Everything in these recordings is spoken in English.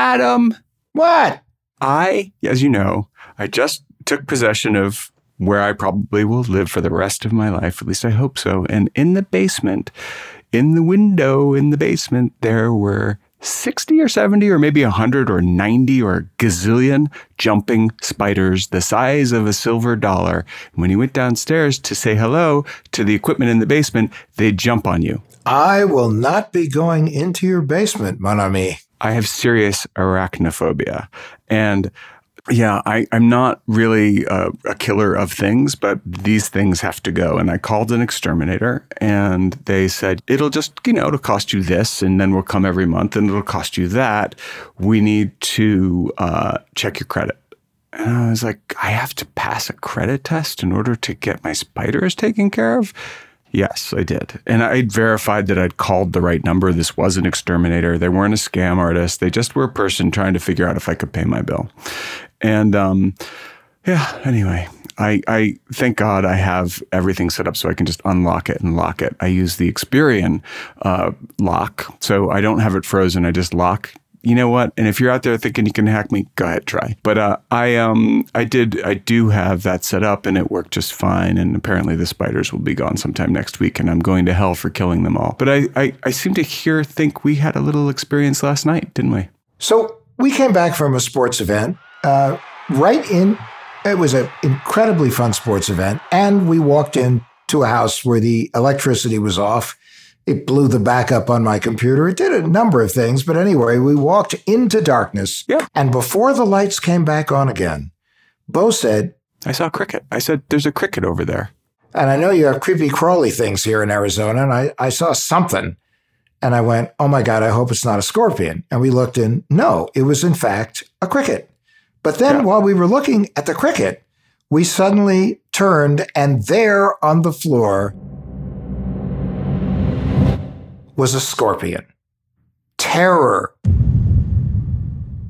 Adam, What? I, as you know, I just took possession of where I probably will live for the rest of my life. At least I hope so. And in the basement, in the window in the basement, there were 60 or 70 or maybe 100 or 90 or a gazillion jumping spiders the size of a silver dollar. When you went downstairs to say hello to the equipment in the basement, they'd jump on you. I will not be going into your basement, mon ami. I have serious arachnophobia. And yeah, I, I'm not really a, a killer of things, but these things have to go. And I called an exterminator and they said, it'll just, you know, it'll cost you this and then we'll come every month and it'll cost you that. We need to uh, check your credit. And I was like, I have to pass a credit test in order to get my spiders taken care of? Yes, I did. And I verified that I'd called the right number. This was an exterminator. They weren't a scam artist. They just were a person trying to figure out if I could pay my bill. And um, yeah, anyway, I, I thank God I have everything set up so I can just unlock it and lock it. I use the Experian uh, lock, so I don't have it frozen. I just lock you know what? And if you're out there thinking you can hack me, go ahead, try. But uh, I um I did I do have that set up and it worked just fine. And apparently the spiders will be gone sometime next week, and I'm going to hell for killing them all. But I I, I seem to hear think we had a little experience last night, didn't we? So we came back from a sports event. Uh, right in, it was an incredibly fun sports event, and we walked in to a house where the electricity was off it blew the backup on my computer. It did a number of things. But anyway, we walked into darkness. Yeah. And before the lights came back on again, Beau said, I saw a cricket. I said, there's a cricket over there. And I know you have creepy crawly things here in Arizona. And I, I saw something. And I went, oh my God, I hope it's not a scorpion. And we looked and no, it was in fact a cricket. But then yeah. while we were looking at the cricket, we suddenly turned and there on the floor was a scorpion. Terror.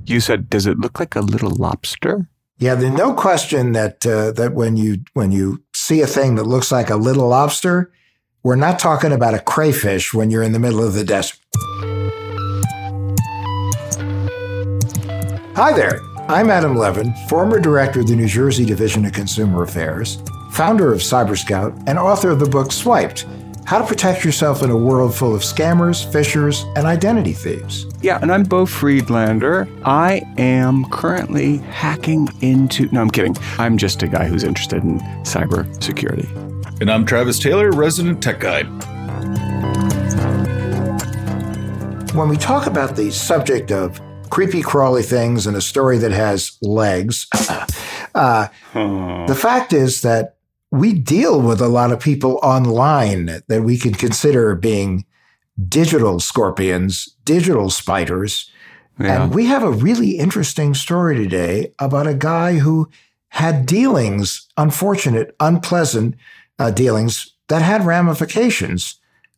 You said, does it look like a little lobster? Yeah, there's no question that uh, that when you when you see a thing that looks like a little lobster, we're not talking about a crayfish when you're in the middle of the desert. Hi there. I'm Adam Levin, former director of the New Jersey Division of Consumer Affairs, founder of Cyberscout, and author of the book Swiped how to protect yourself in a world full of scammers, fishers, and identity thieves. Yeah, and I'm Beau Friedlander. I am currently hacking into. No, I'm kidding. I'm just a guy who's interested in cybersecurity. And I'm Travis Taylor, resident tech guy. When we talk about the subject of creepy, crawly things and a story that has legs, uh, the fact is that we deal with a lot of people online that we can consider being digital scorpions, digital spiders. Yeah. And we have a really interesting story today about a guy who had dealings, unfortunate, unpleasant uh, dealings that had ramifications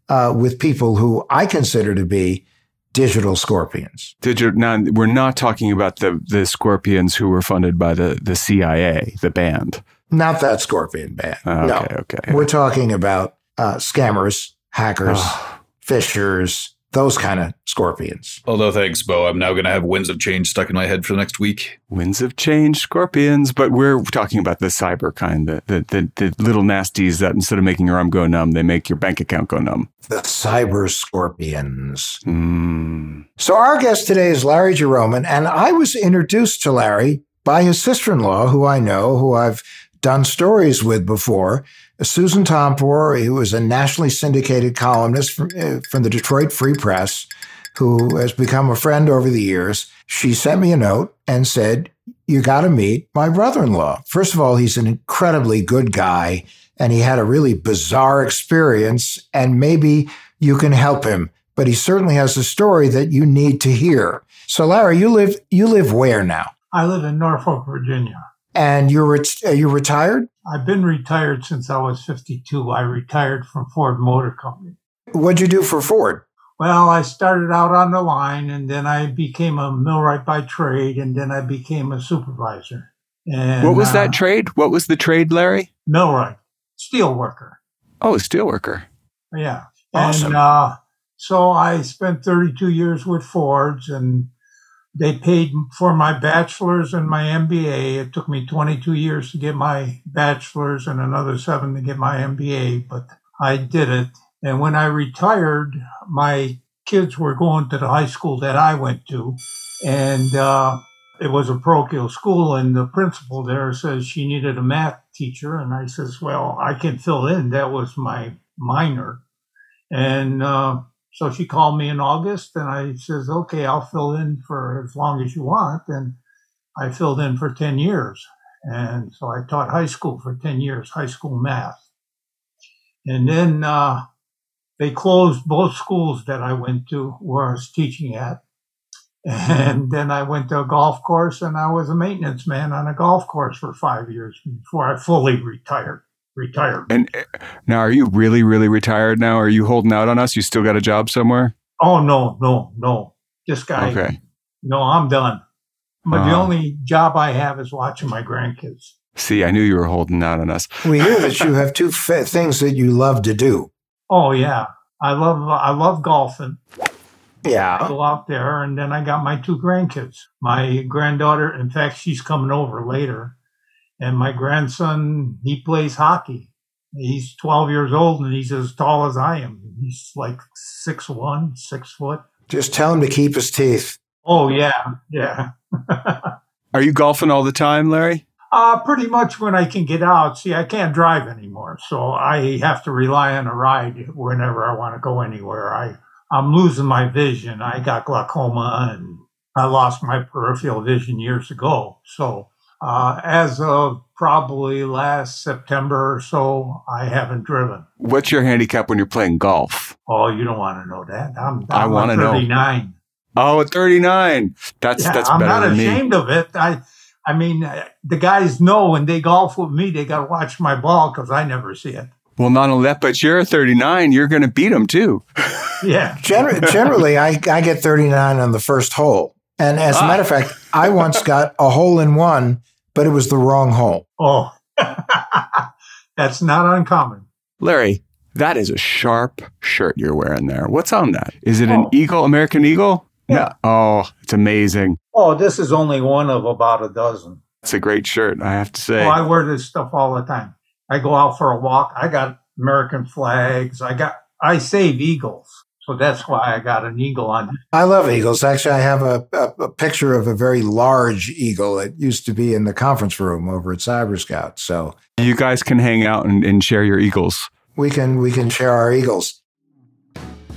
uh, with people who I consider to be digital scorpions. Digital. Now we're not talking about the the scorpions who were funded by the the CIA, the band. Not that Scorpion band. okay, no. okay. We're talking about uh, scammers, hackers, oh. phishers, those kind of scorpions. Although, thanks, Beau. I'm now going to have winds of change stuck in my head for the next week. Winds of change, scorpions. But we're talking about the cyber kind, the, the, the, the little nasties that instead of making your arm go numb, they make your bank account go numb. The cyber scorpions. Mm. So, our guest today is Larry Geroman, and I was introduced to Larry by his sister in law, who I know, who I've done stories with before. Susan Tompor, who was a nationally syndicated columnist from, uh, from the Detroit Free Press, who has become a friend over the years, she sent me a note and said, You got to meet my brother in law. First of all, he's an incredibly good guy and he had a really bizarre experience, and maybe you can help him. But he certainly has a story that you need to hear. So, Larry, you live you live where now? I live in Norfolk, Virginia. And you're ret- are you retired? I've been retired since I was 52. I retired from Ford Motor Company. What'd you do for Ford? Well, I started out on the line and then I became a millwright by trade and then I became a supervisor. And, what was uh, that trade? What was the trade, Larry? Millwright, steel worker. Oh, steel worker. Yeah. Awesome. And uh, so I spent 32 years with Fords and they paid for my bachelor's and my MBA. It took me 22 years to get my bachelor's and another seven to get my MBA, but I did it. And when I retired, my kids were going to the high school that I went to. And uh, it was a parochial school, and the principal there says she needed a math teacher. And I says, Well, I can fill in. That was my minor. And uh, so she called me in August, and I says, "Okay, I'll fill in for as long as you want." And I filled in for ten years, and so I taught high school for ten years, high school math. And then uh, they closed both schools that I went to where I was teaching at. And then I went to a golf course, and I was a maintenance man on a golf course for five years before I fully retired retired. And uh, now, are you really, really retired now? Are you holding out on us? You still got a job somewhere? Oh no, no, no. This guy. Okay. No, I'm done. But the Uh. only job I have is watching my grandkids. See, I knew you were holding out on us. We hear that you have two fa- things that you love to do. Oh yeah, I love I love golfing. I Yeah. go out there, and then I got my two grandkids. My granddaughter, in fact, she's coming over later, and my grandson he plays hockey. He's 12 years old and he's as tall as I am. He's like six one, six foot. Just tell him to keep his teeth. Oh yeah, yeah. Are you golfing all the time, Larry? Uh, pretty much when I can get out. See, I can't drive anymore, so I have to rely on a ride whenever I want to go anywhere. I, I'm losing my vision. I got glaucoma and I lost my peripheral vision years ago. So, uh, as of probably last September or so, I haven't driven. What's your handicap when you're playing golf? Oh, you don't want to know that. I'm, I I'm wanna know. 39. Oh, at 39. That's Yeah, that's I'm better not than me. ashamed of it. I, I mean, uh, the guys know when they golf with me, they got to watch my ball because I never see it. Well, not only that, but you're 39. You're going to beat them too. Yeah. Gen- generally, I, I get 39 on the first hole. And as a matter of fact, I once got a hole in one, but it was the wrong hole. Oh, that's not uncommon. Larry, that is a sharp shirt you're wearing there. What's on that? Is it an Oh. eagle, American eagle? Yeah. Oh, it's amazing. Oh, this is only one of about a dozen. It's a great shirt, I have to say. Oh, I wear this stuff all the time. I go out for a walk. I got American flags. I got, I save eagles. So that's why I got an eagle on. I love eagles. Actually, I have a, a, a picture of a very large eagle It used to be in the conference room over at Cyber Scout. So you guys can hang out and, and share your eagles. we can we can share our eagles.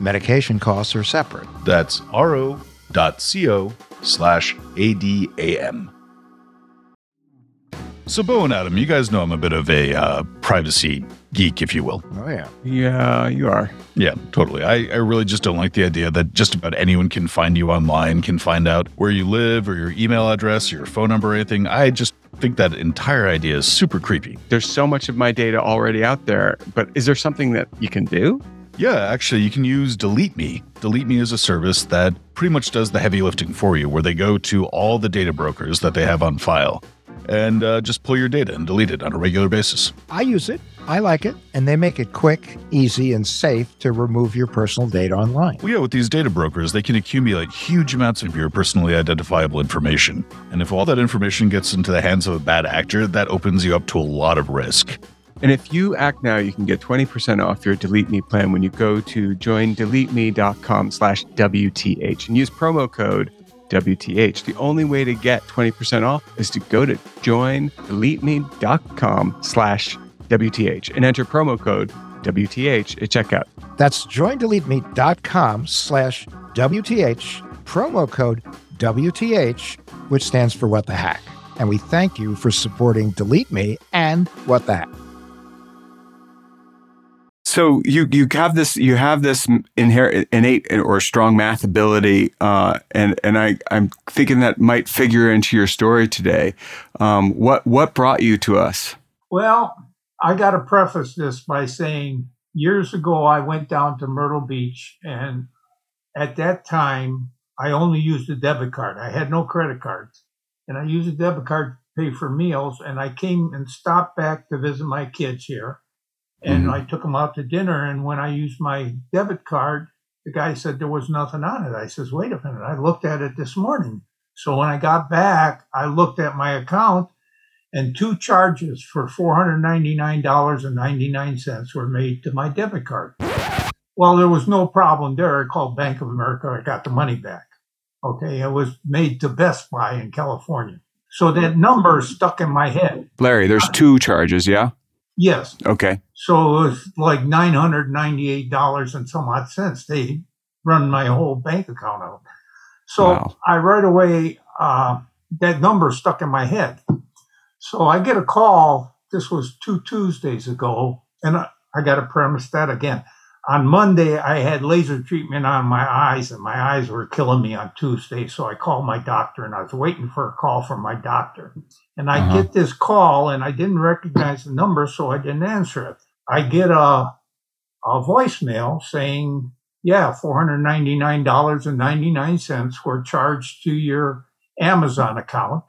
Medication costs are separate. That's ro.co slash ADAM. So, Beau and Adam, you guys know I'm a bit of a uh, privacy geek, if you will. Oh, yeah. Yeah, you are. Yeah, totally. I, I really just don't like the idea that just about anyone can find you online, can find out where you live or your email address or your phone number or anything. I just think that entire idea is super creepy. There's so much of my data already out there, but is there something that you can do? Yeah, actually, you can use Delete Me. Delete Me is a service that pretty much does the heavy lifting for you, where they go to all the data brokers that they have on file and uh, just pull your data and delete it on a regular basis. I use it. I like it. And they make it quick, easy, and safe to remove your personal data online. Well, yeah, with these data brokers, they can accumulate huge amounts of your personally identifiable information. And if all that information gets into the hands of a bad actor, that opens you up to a lot of risk. And if you act now, you can get 20% off your Delete Me plan when you go to joindeleteme.com slash WTH and use promo code WTH. The only way to get 20% off is to go to joindeleteme.com slash WTH and enter promo code WTH at checkout. That's joindeleteme.com slash WTH, promo code WTH, which stands for What the Hack. And we thank you for supporting Delete Me and What the Hack. So you you have this you have this inherent innate or strong math ability, uh, and and I I'm thinking that might figure into your story today. Um, what what brought you to us? Well, I got to preface this by saying years ago I went down to Myrtle Beach, and at that time I only used a debit card. I had no credit cards, and I used a debit card to pay for meals. And I came and stopped back to visit my kids here and mm-hmm. I took them out to dinner. And when I used my debit card, the guy said there was nothing on it. I says, wait a minute. I looked at it this morning. So when I got back, I looked at my account and two charges for $499.99 were made to my debit card. Well, there was no problem there. I called Bank of America. I got the money back. Okay. It was made to Best Buy in California. So that number stuck in my head. Larry, there's two charges, yeah? Yes. Okay. So it was like nine hundred ninety-eight dollars and some odd cents. They run my whole bank account out. So wow. I right away uh, that number stuck in my head. So I get a call. This was two Tuesdays ago, and I, I got to premise that again on Monday, I had laser treatment on my eyes, and my eyes were killing me on Tuesday. So I called my doctor, and I was waiting for a call from my doctor. And I uh-huh. get this call, and I didn't recognize the number, so I didn't answer it. I get a, a voicemail saying, yeah, $499.99 were charged to your Amazon account.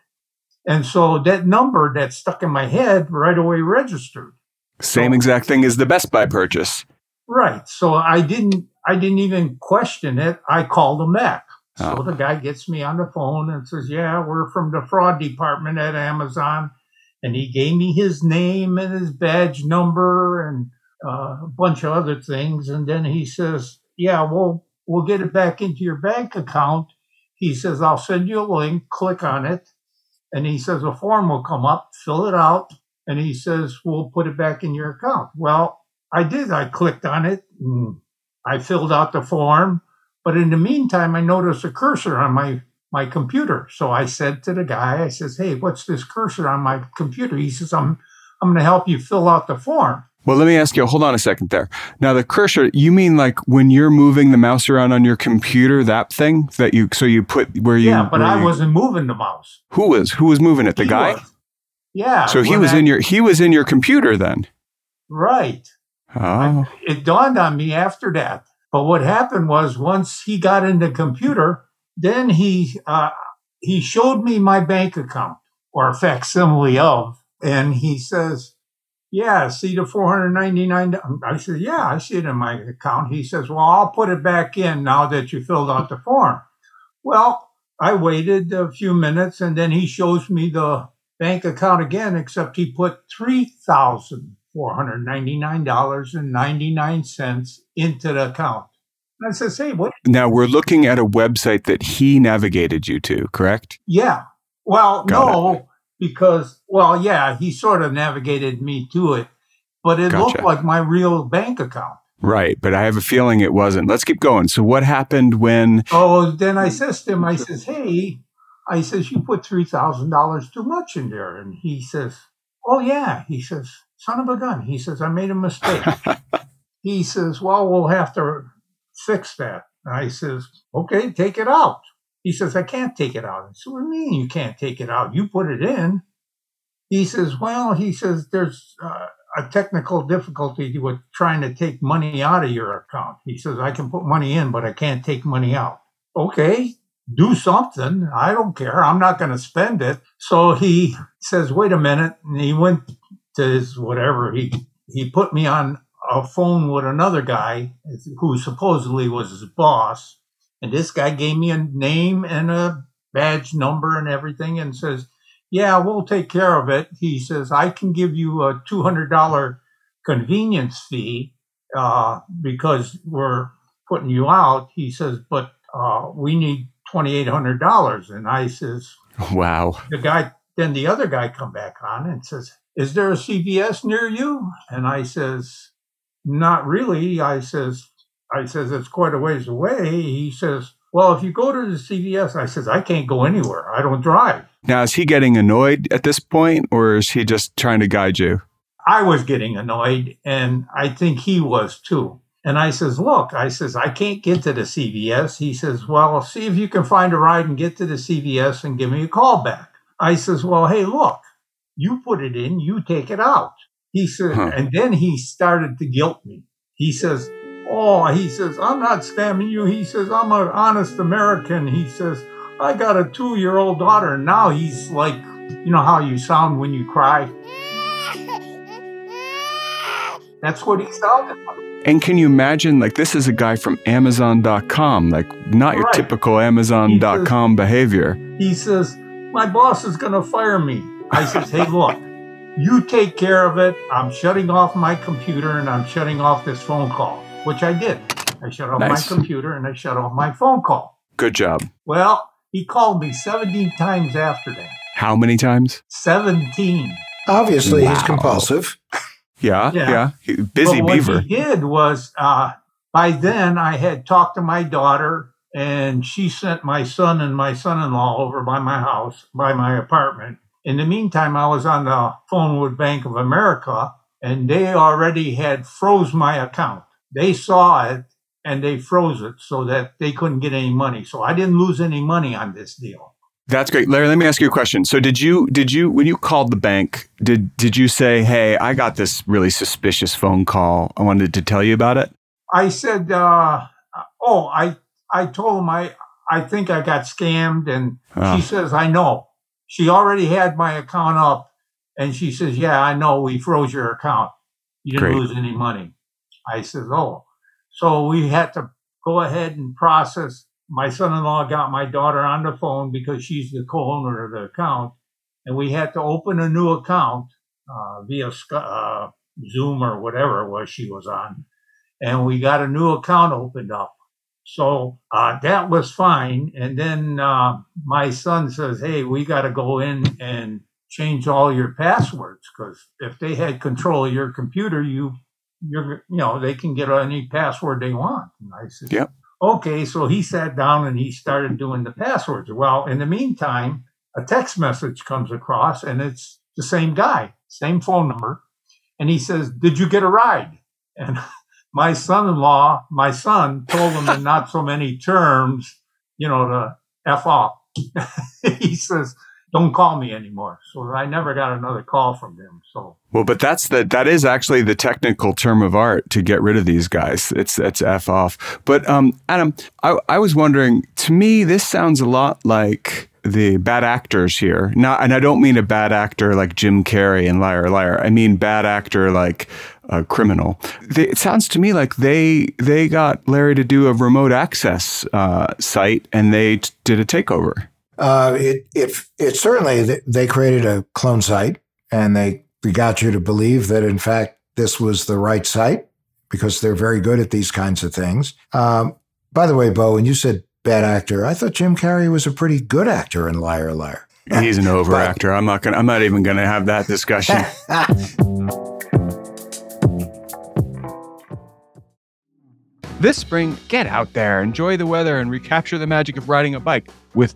And so that number that stuck in my head right away registered. Same so, exact thing as the Best Buy purchase. Right. So I didn't I didn't even question it. I called him back. So oh. the guy gets me on the phone and says, "Yeah, we're from the fraud department at Amazon." And he gave me his name and his badge number and uh, a bunch of other things. And then he says, "Yeah, we'll we'll get it back into your bank account." He says, "I'll send you a link. Click on it." And he says, "A form will come up. Fill it out." And he says, "We'll put it back in your account." Well, I did. I clicked on it. I filled out the form. But in the meantime, I noticed a cursor on my, my computer. So I said to the guy, I says, Hey, what's this cursor on my computer? He says, I'm, I'm going to help you fill out the form. Well, let me ask you, hold on a second there. Now, the cursor, you mean like when you're moving the mouse around on your computer, that thing that you, so you put where you. Yeah, but I you, wasn't moving the mouse. Who was? Who was moving it? The he guy? Was. Yeah. So he was I, in your, he was in your computer then. Right. Oh. it dawned on me after that. But what happened was once he got in the computer, then he uh, he showed me my bank account or a facsimile of, and he says, "Yeah, see the four hundred ninety nine. I said, "Yeah, I see it in my account." He says, "Well, I'll put it back in now that you filled out the form." Well, I waited a few minutes, and then he shows me the bank account again, except he put three thousand $499.99 into the account. I says, hey, what? Now we're looking at a website that he navigated you to, correct? Yeah. Well, Got no, it. because, well, yeah, he sort of navigated me to it, but it gotcha. looked like my real bank account. Right, but I have a feeling it wasn't. Let's keep going. So what happened when? Oh, then I says to him, I says, hey, I says, you put $3,000 too much in there. And he says, oh, yeah. He says, son of a gun. He says, I made a mistake. he says, well, we'll have to fix that. And I says, okay, take it out. He says, I can't take it out. I said, what do you mean you can't take it out? You put it in. He says, well, he says, there's uh, a technical difficulty with trying to take money out of your account. He says, I can put money in, but I can't take money out. Okay, do something. I don't care. I'm not going to spend it. So he says, wait a minute. And he went to his whatever. He he put me on a phone with another guy who supposedly was his boss, and this guy gave me a name and a badge number and everything, and says, "Yeah, we'll take care of it." He says, "I can give you a two hundred dollar convenience fee uh, because we're putting you out." He says, "But uh, we need twenty eight hundred dollars," and I says, "Wow." The guy then the other guy come back on and says, is there a CVS near you? And I says, not really. I says, I says, it's quite a ways away. He says, well, if you go to the CVS, I says, I can't go anywhere. I don't drive. Now, is he getting annoyed at this point or is he just trying to guide you? I was getting annoyed and I think he was too. And I says, look, I says, I can't get to the CVS. He says, well, see if you can find a ride and get to the CVS and give me a call back. I says, well, hey, look, you put it in, you take it out. He said, huh. and then he started to guilt me. He says, oh, he says, I'm not spamming you. He says, I'm an honest American. He says, I got a two year old daughter. And now he's like, you know how you sound when you cry? That's what he sounded like. And can you imagine, like, this is a guy from Amazon.com, like, not your right. typical Amazon.com behavior. He says, My boss is going to fire me. I says, Hey, look, you take care of it. I'm shutting off my computer and I'm shutting off this phone call, which I did. I shut off nice. my computer and I shut off my phone call. Good job. Well, he called me 17 times after that. How many times? 17. Obviously, wow. he's compulsive. Yeah, yeah. yeah. Busy but beaver. What he did was uh, by then I had talked to my daughter and she sent my son and my son-in-law over by my house, by my apartment. In the meantime, I was on the phone with Bank of America and they already had froze my account. They saw it and they froze it so that they couldn't get any money. So I didn't lose any money on this deal. That's great. Larry, let me ask you a question. So did you did you when you called the bank, did did you say, "Hey, I got this really suspicious phone call. I wanted to tell you about it?" I said, uh, "Oh, I I told him I I think I got scammed and oh. she says, "I know." She already had my account up and she says, "Yeah, I know. We froze your account. You didn't great. lose any money." I says, "Oh." So we had to go ahead and process my son-in-law got my daughter on the phone because she's the co-owner of the account, and we had to open a new account uh, via uh, Zoom or whatever it was she was on, and we got a new account opened up. So uh, that was fine. And then uh, my son says, "Hey, we got to go in and change all your passwords because if they had control of your computer, you." You're, you know, they can get any password they want. And I said, "Yep." Okay, so he sat down and he started doing the passwords. Well, in the meantime, a text message comes across and it's the same guy, same phone number. And he says, Did you get a ride? And my son in law, my son, told him in not so many terms, you know, to F off. he says, don't call me anymore. So I never got another call from them. So well, but that's the that is actually the technical term of art to get rid of these guys. It's it's f off. But um, Adam, I, I was wondering. To me, this sounds a lot like the bad actors here. Not, and I don't mean a bad actor like Jim Carrey and Liar Liar. I mean bad actor like a criminal. They, it sounds to me like they they got Larry to do a remote access uh, site and they t- did a takeover. Uh, it, it, it certainly, they created a clone site and they got you to believe that, in fact, this was the right site because they're very good at these kinds of things. Um, by the way, Beau, when you said bad actor, I thought Jim Carrey was a pretty good actor in Liar Liar. He's an over actor. I'm not gonna. I'm not even gonna have that discussion. this spring, get out there, enjoy the weather, and recapture the magic of riding a bike with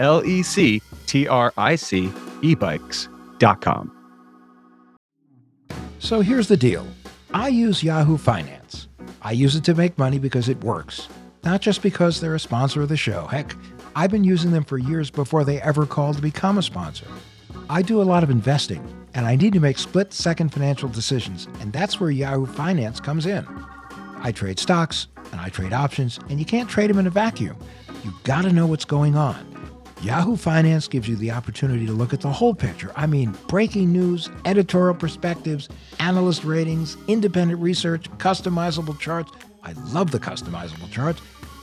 L E C T R I C ebikes.com. So here's the deal I use Yahoo Finance. I use it to make money because it works, not just because they're a sponsor of the show. Heck, I've been using them for years before they ever called to become a sponsor. I do a lot of investing, and I need to make split second financial decisions, and that's where Yahoo Finance comes in. I trade stocks and I trade options, and you can't trade them in a vacuum. You've gotta know what's going on. Yahoo Finance gives you the opportunity to look at the whole picture. I mean, breaking news, editorial perspectives, analyst ratings, independent research, customizable charts. I love the customizable charts.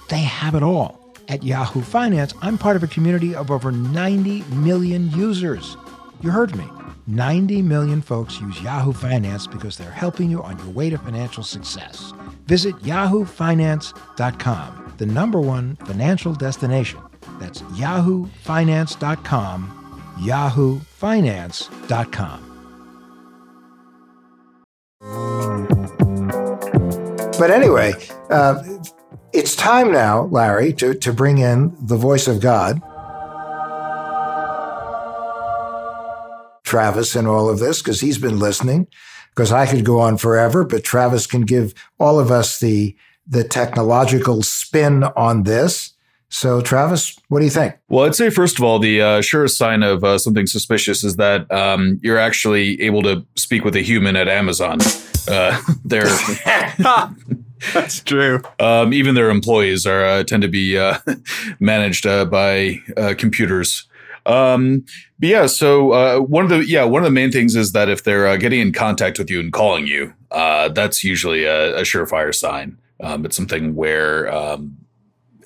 They have it all. At Yahoo Finance, I'm part of a community of over 90 million users. You heard me. 90 million folks use Yahoo Finance because they're helping you on your way to financial success. Visit yahoofinance.com, the number one financial destination that's yahoofinance.com, yahoofinance.com. But anyway, uh, it's time now, Larry, to, to bring in the voice of God. Travis and all of this because he's been listening. Because I could go on forever, but Travis can give all of us the the technological spin on this. So, Travis, what do you think? Well, I'd say first of all, the uh, surest sign of uh, something suspicious is that um, you're actually able to speak with a human at Amazon. Uh, they're That's true. um, even their employees are uh, tend to be uh, managed uh, by uh, computers. Um, but yeah, so uh, one of the yeah one of the main things is that if they're uh, getting in contact with you and calling you, uh, that's usually a, a surefire sign. Um, it's something where um,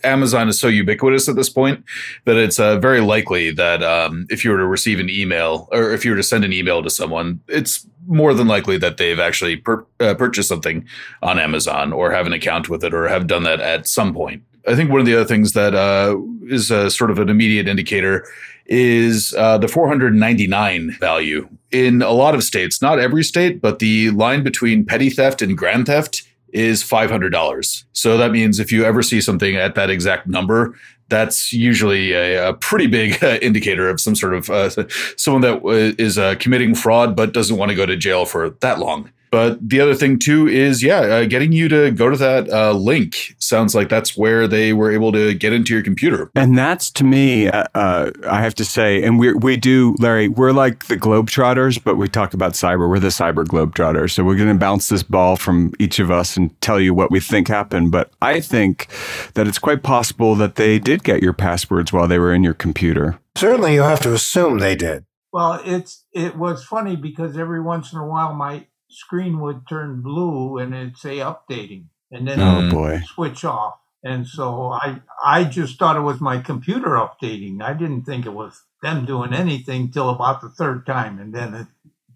Amazon is so ubiquitous at this point that it's uh, very likely that um, if you were to receive an email or if you were to send an email to someone, it's more than likely that they've actually pur- uh, purchased something on Amazon or have an account with it or have done that at some point. I think one of the other things that uh, is sort of an immediate indicator is uh, the 499 value in a lot of states, not every state, but the line between petty theft and grand theft is $500. So that means if you ever see something at that exact number, that's usually a, a pretty big uh, indicator of some sort of uh, someone that uh, is uh, committing fraud but doesn't want to go to jail for that long. But the other thing too is, yeah, uh, getting you to go to that uh, link sounds like that's where they were able to get into your computer. And that's to me, uh, uh, I have to say, and we we do, Larry, we're like the Globetrotters, but we talk about cyber. We're the cyber Globetrotters. So we're going to bounce this ball from each of us and tell you what we think happened. But I think that it's quite possible that they did get your passwords while they were in your computer. Certainly, you have to assume they did. Well, it's it was funny because every once in a while my screen would turn blue and it'd say updating, and then Oh boy. switch off. And so I I just thought it was my computer updating. I didn't think it was them doing anything till about the third time, and then it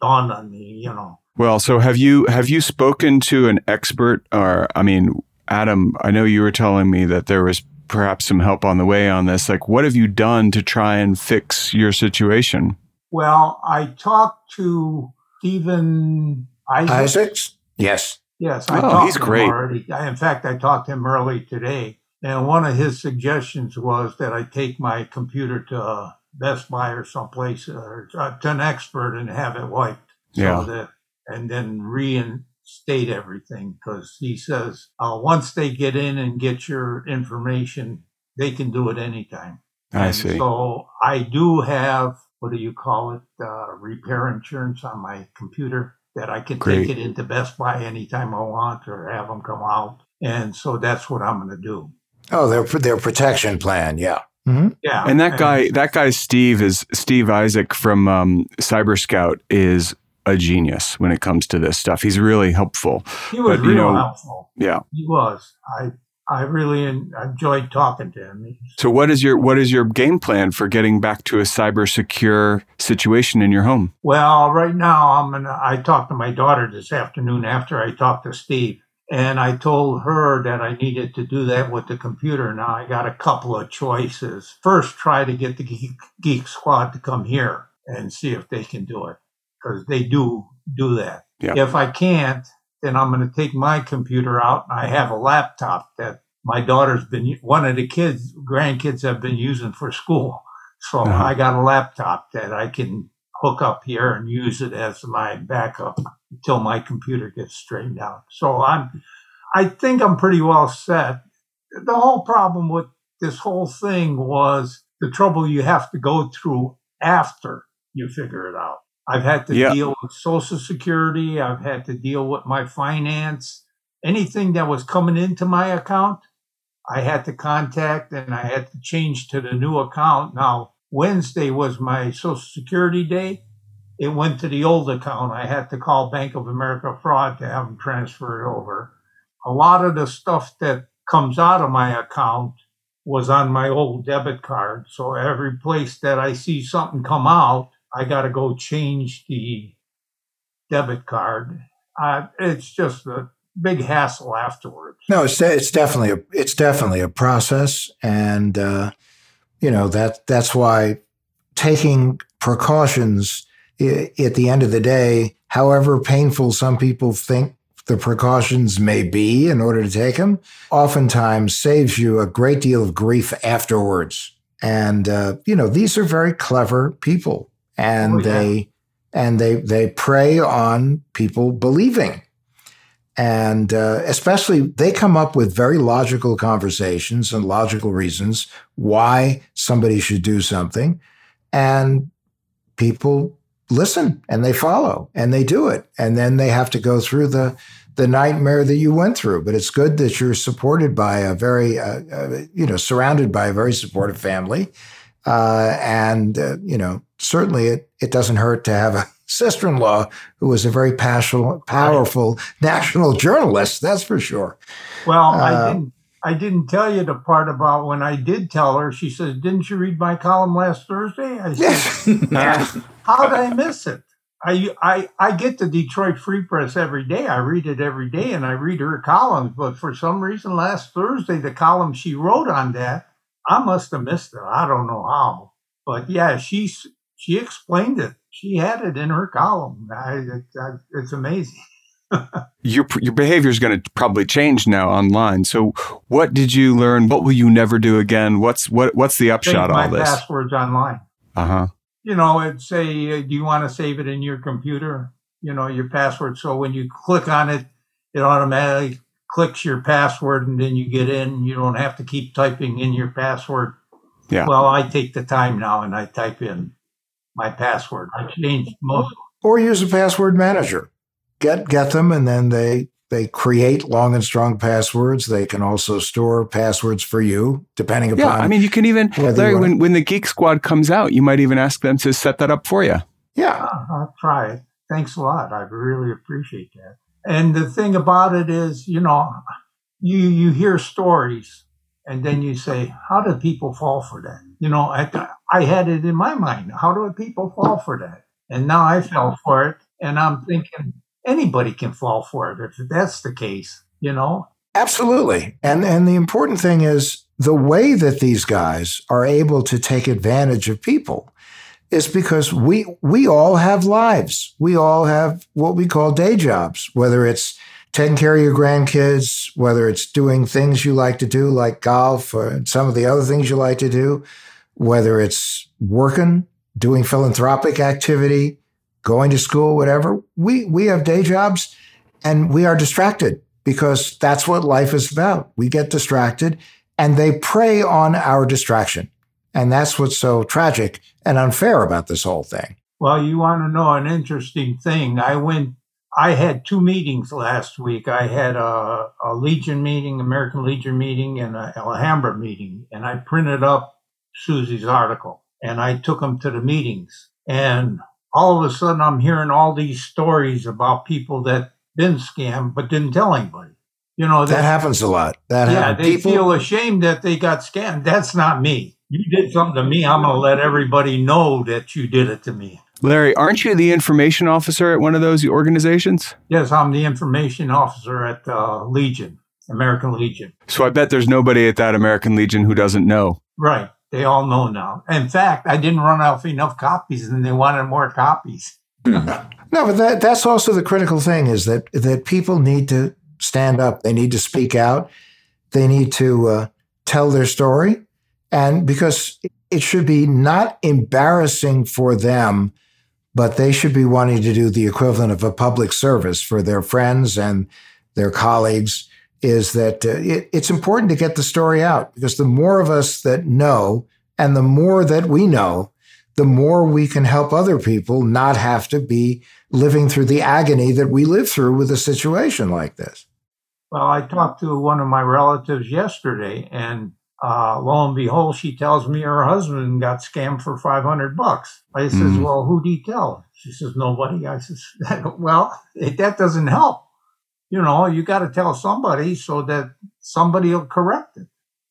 dawned on me, you know. Well, so have you have you spoken to an expert or I mean, Adam, I know you were telling me that there was perhaps some help on the way on this. Like what have you done to try and fix your situation? Well, I talked to Stephen Isaac. Isaacs? Yes. Yes, I Oh, talked he's to him great. already. I, in fact, I talked to him early today, and one of his suggestions was that I take my computer to uh, Best Buy or someplace or uh, to an expert and have it wiped. So Yeah. that, and then reinstate everything because he says uh, once they get in and get your information, they can do it anytime. I And see. So I do have what do you call it? Uh, repair insurance on my computer that I can Great. take it into Best Buy anytime I want or have them come out. And so that's what I'm going to do. Oh, their their protection plan. Yeah. hmm Yeah. And that guy, that guy Steve is Steve Isaac from um, Cyber Scout is a genius when it comes to this stuff. He's really helpful. he was but, you real know- helpful. Yeah. He was. I I really enjoyed talking to him. So what is your what is your game plan for getting back to a cyber secure situation in your home? Well, right now I'm gonna. I talked to my daughter this afternoon after I talked to Steve, and I told her that I needed to do that with the computer. Now I got a couple of choices. First, try to get the Geek, Geek Squad to come here and see if they can do it, because they do do that. Yeah. If I can't, then I'm going to take my computer out, and I have a laptop that my daughter's been one of the kids grandkids have been using for school. So Uh-huh. I got a laptop that I can hook up here and use it as my backup until my computer gets straightened out. So I'm, I think I'm pretty well set. The whole problem with this whole thing was the trouble you have to go through after you figure it out. I've had to yeah. deal with Social Security. I've had to deal with my finance. Anything that was coming into my account, I had to contact and I had to change to the new account. Now, Wednesday was my Social Security day. It went to the old account. I had to call Bank of America fraud to have them transfer it over. A lot of the stuff that comes out of my account was on my old debit card. So every place that I see something come out, I got to go change the debit card. Uh, it's just a big hassle afterwards. No, it's it's definitely a it's definitely a process, and uh, you know that that's why taking precautions at the end of the day, however painful some people think the precautions may be in order to take them, oftentimes saves you a great deal of grief afterwards. And uh, you know these are very clever people and oh, yeah. they and they they prey on people believing. And uh, especially they come up with very logical conversations and logical reasons why somebody should do something. And people listen and they follow and they do it. And then they have to go through the the nightmare that you went through. But it's good that you're supported by a very uh, uh, you know surrounded by a very supportive family. Uh, and uh, you know certainly it, it doesn't hurt to have a sister-in-law who was a very passionate, powerful national journalist. That's for sure. Well, uh, I didn't. I didn't tell you the part about when I did tell her. She says, "Didn't you read my column last Thursday?" I said, yes. "How did I miss it?" I, I I get the Detroit Free Press every day. I read it every day, and I read her columns. But for some reason, last Thursday, the column she wrote on that, I must have missed it. I don't know how. But yeah, she's she explained it. She had it in her column. I, it, I, it's amazing. your your behavior is going to probably change now online. So, what did you learn? What will you never do again? What's what What's the upshot of all this? Passwords online. Uh huh. You know, it say, do you want to save it in your computer? You know, your password. So when you click on it, it automatically clicks your password, and then you get in. You don't have to keep typing in your password. Yeah. Well, I take the time now and I type in my password. I changed most. Or use a password manager. Get get them, and then they they create long and strong passwords. They can also store passwords for you, depending upon. Yeah, I mean, you can even Larry, when when the Geek Squad comes out, you might even ask them to set that up for you. Yeah, ah, I'll try it. Thanks a lot. I really appreciate that. And the thing about it is, you know, you you hear stories, and then you say, "How do people fall for that?" You know, I, I had it in my mind. How do people fall for that? And now I fell for it. And I'm thinking anybody can fall for it if that's the case, you know? Absolutely. And and the important thing is the way that these guys are able to take advantage of people is because we we all have lives. We all have what we call day jobs, whether it's taking care of your grandkids, whether it's doing things you like to do like golf or some of the other things you like to do, whether it's working, doing philanthropic activity, going to school, whatever. We we have day jobs and we are distracted because that's what life is about. We get distracted and they prey on our distraction. And that's what's so tragic and unfair about this whole thing. Well, you want to know an interesting thing. I went I had two meetings last week. I had a, a Legion meeting, American Legion meeting, and a Alhambra meeting, and I printed up Susie's article and I took them to the meetings. And all of a sudden, I'm hearing all these stories about people that been scammed but didn't tell anybody. You know that, that happens a lot. That yeah, they people, feel ashamed that they got scammed. That's not me. You did something to me. I'm going to let everybody know that you did it to me. Larry, aren't you the information officer at one of those organizations? Yes, I'm the information officer at uh, Legion, American Legion. So I bet there's nobody at that American Legion who doesn't know. Right. They all know now. In fact, I didn't run off enough copies and they wanted more copies. no, but that, that's also the critical thing is that, that people need to stand up. They need to speak out. They need to uh, tell their story. And because it should be not embarrassing for them, but they should be wanting to do the equivalent of a public service for their friends and their colleagues is that uh, it, it's important to get the story out because the more of us that know and the more that we know, the more we can help other people not have to be living through the agony that we live through with a situation like this. Well, I talked to one of my relatives yesterday, and uh, lo and behold, she tells me her husband got scammed for 500 bucks. I says, mm. well, who did he tell? She says, nobody. I says, well, it, that doesn't help. You know, you got to tell somebody so that somebody will correct it.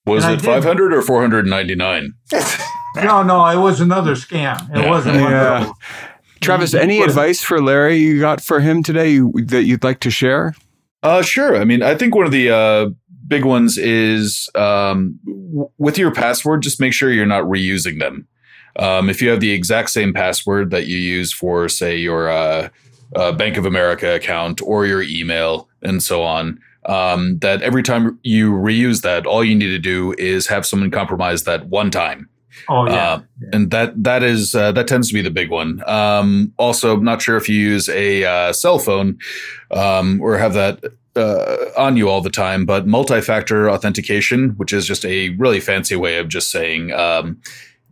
Was and it 500 or 499? no, no, it was another scam. It yeah. wasn't yeah. Travis, any advice for Larry you got for him today that you'd like to share? Uh, sure. I mean, I think one of the uh, big ones is um, w- with your password, just make sure you're not reusing them. Um, if you have the exact same password that you use for, say, your uh, uh, Bank of America account or your email and so on, um, that every time you reuse that, all you need to do is have someone compromise that one time. Oh yeah. Uh, yeah. and that that is uh, that tends to be the big one. Um, also, I'm not sure if you use a uh, cell phone um, or have that uh, on you all the time, but multi-factor authentication, which is just a really fancy way of just saying um,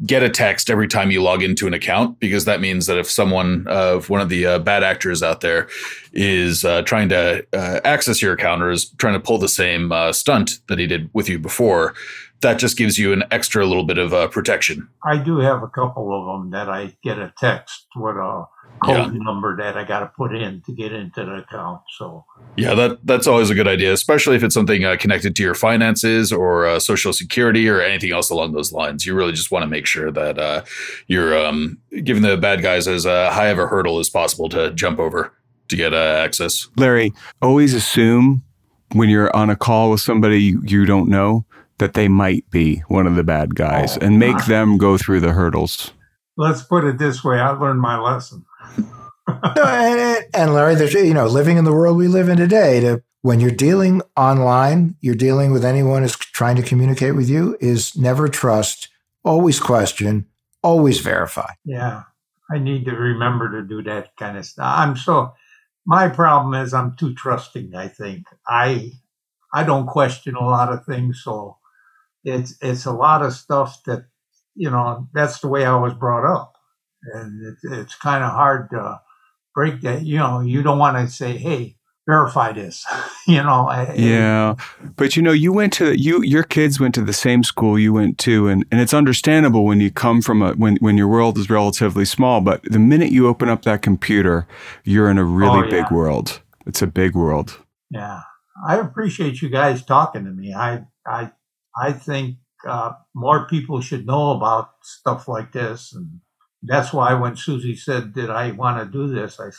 get a text every time you log into an account, because that means that if someone, uh, one of the uh, bad actors out there is uh, trying to uh, access your account or is trying to pull the same uh, stunt that he did with you before, that just gives you an extra little bit of protection. I do have a couple of them that I get a text with a code yeah. number that I got to put in to get into the account. So yeah, that that's always a good idea, especially if it's something uh, connected to your finances or uh, social security or anything else along those lines. You really just want to make sure that uh, you're um, giving the bad guys as uh, high of a hurdle as possible to jump over to get uh, access. Larry, always assume when you're on a call with somebody you don't know that they might be one of the bad guys oh, and make God. them go through the hurdles. Let's put it this way: I learned my lesson. and, and, Larry, there's you know, living in the world we live in today, to when you're dealing online, you're dealing with anyone who's trying to communicate with you, is never trust, always question, always verify. Yeah, I need to remember to do that kind of stuff. I'm so. My problem is I'm too trusting. I think I I don't question a lot of things, so it's it's a lot of stuff that you know that's the way I was brought up, and it, it's kind of hard to break that. You know, you don't want to say, "Hey, verify this," you know. Yeah, but you know, you went to you your kids went to the same school you went to, and and it's understandable when you come from a when when your world is relatively small. But the minute you open up that computer, you're in a really oh, yeah. big world. It's a big world. Yeah. I appreciate you guys talking to me. I I I think uh, more people should know about stuff like this, and that's why when Susie said, "Did I want to do this?" I said,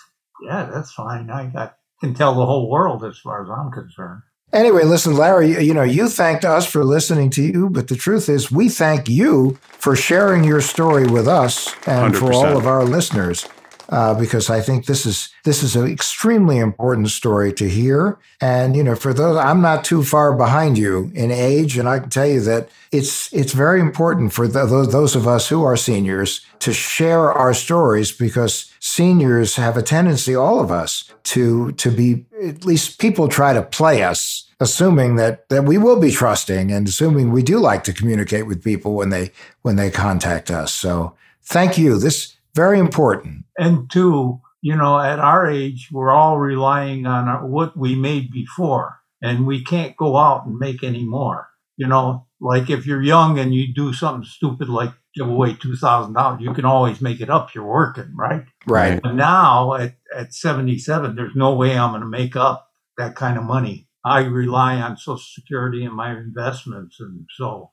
"Yeah, that's fine. I got, can tell the whole world as far as I'm concerned." Anyway, listen, Larry, you know, you thanked us for listening to you, but the truth is, we thank you for sharing your story with us and 100%. for all of our listeners uh, because I think this is this is an extremely important story to hear. And you know, for those, I'm not too far behind you in age, and I can tell you that it's it's very important for the, those those of us who are seniors to share our stories because seniors have a tendency, all of us, to to be at least people try to play us assuming that that we will be trusting and assuming we do like to communicate with people when they when they contact us so thank you this very important. And two, you know, at our age, we're all relying on our, what we made before, and we can't go out and make any more. You know, like if you're young and you do something stupid like give away two thousand dollars, you can always make it up. You're working, right? Right. But now at at 77, there's no way I'm going to make up that kind of money. I rely on Social Security and my investments, and so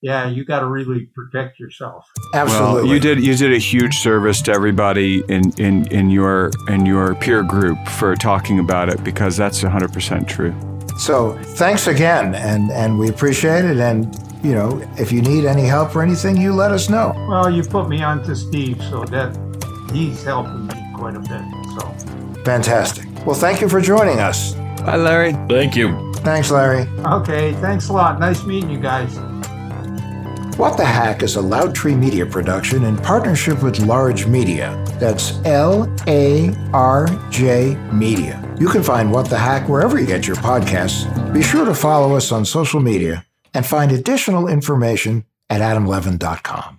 yeah, you got to really protect yourself. Absolutely. Well, you did you did a huge service to everybody in in in your in your peer group for talking about it because that's 100% true. So, thanks again and and we appreciate it and you know, if you need any help or anything, you let us know. Well, you put me on to Steve, so that he's helping me quite a bit. So fantastic. Well, thank you for joining us. Bye, Larry. Thank you. Thanks, Larry. Okay, thanks a lot. Nice meeting you guys. What the Hack is a Loud Tree Media production in partnership with LARJ Media. That's L A R J Media. You can find What the Hack wherever you get your podcasts. Be sure to follow us on social media and find additional information at adamlevin.com.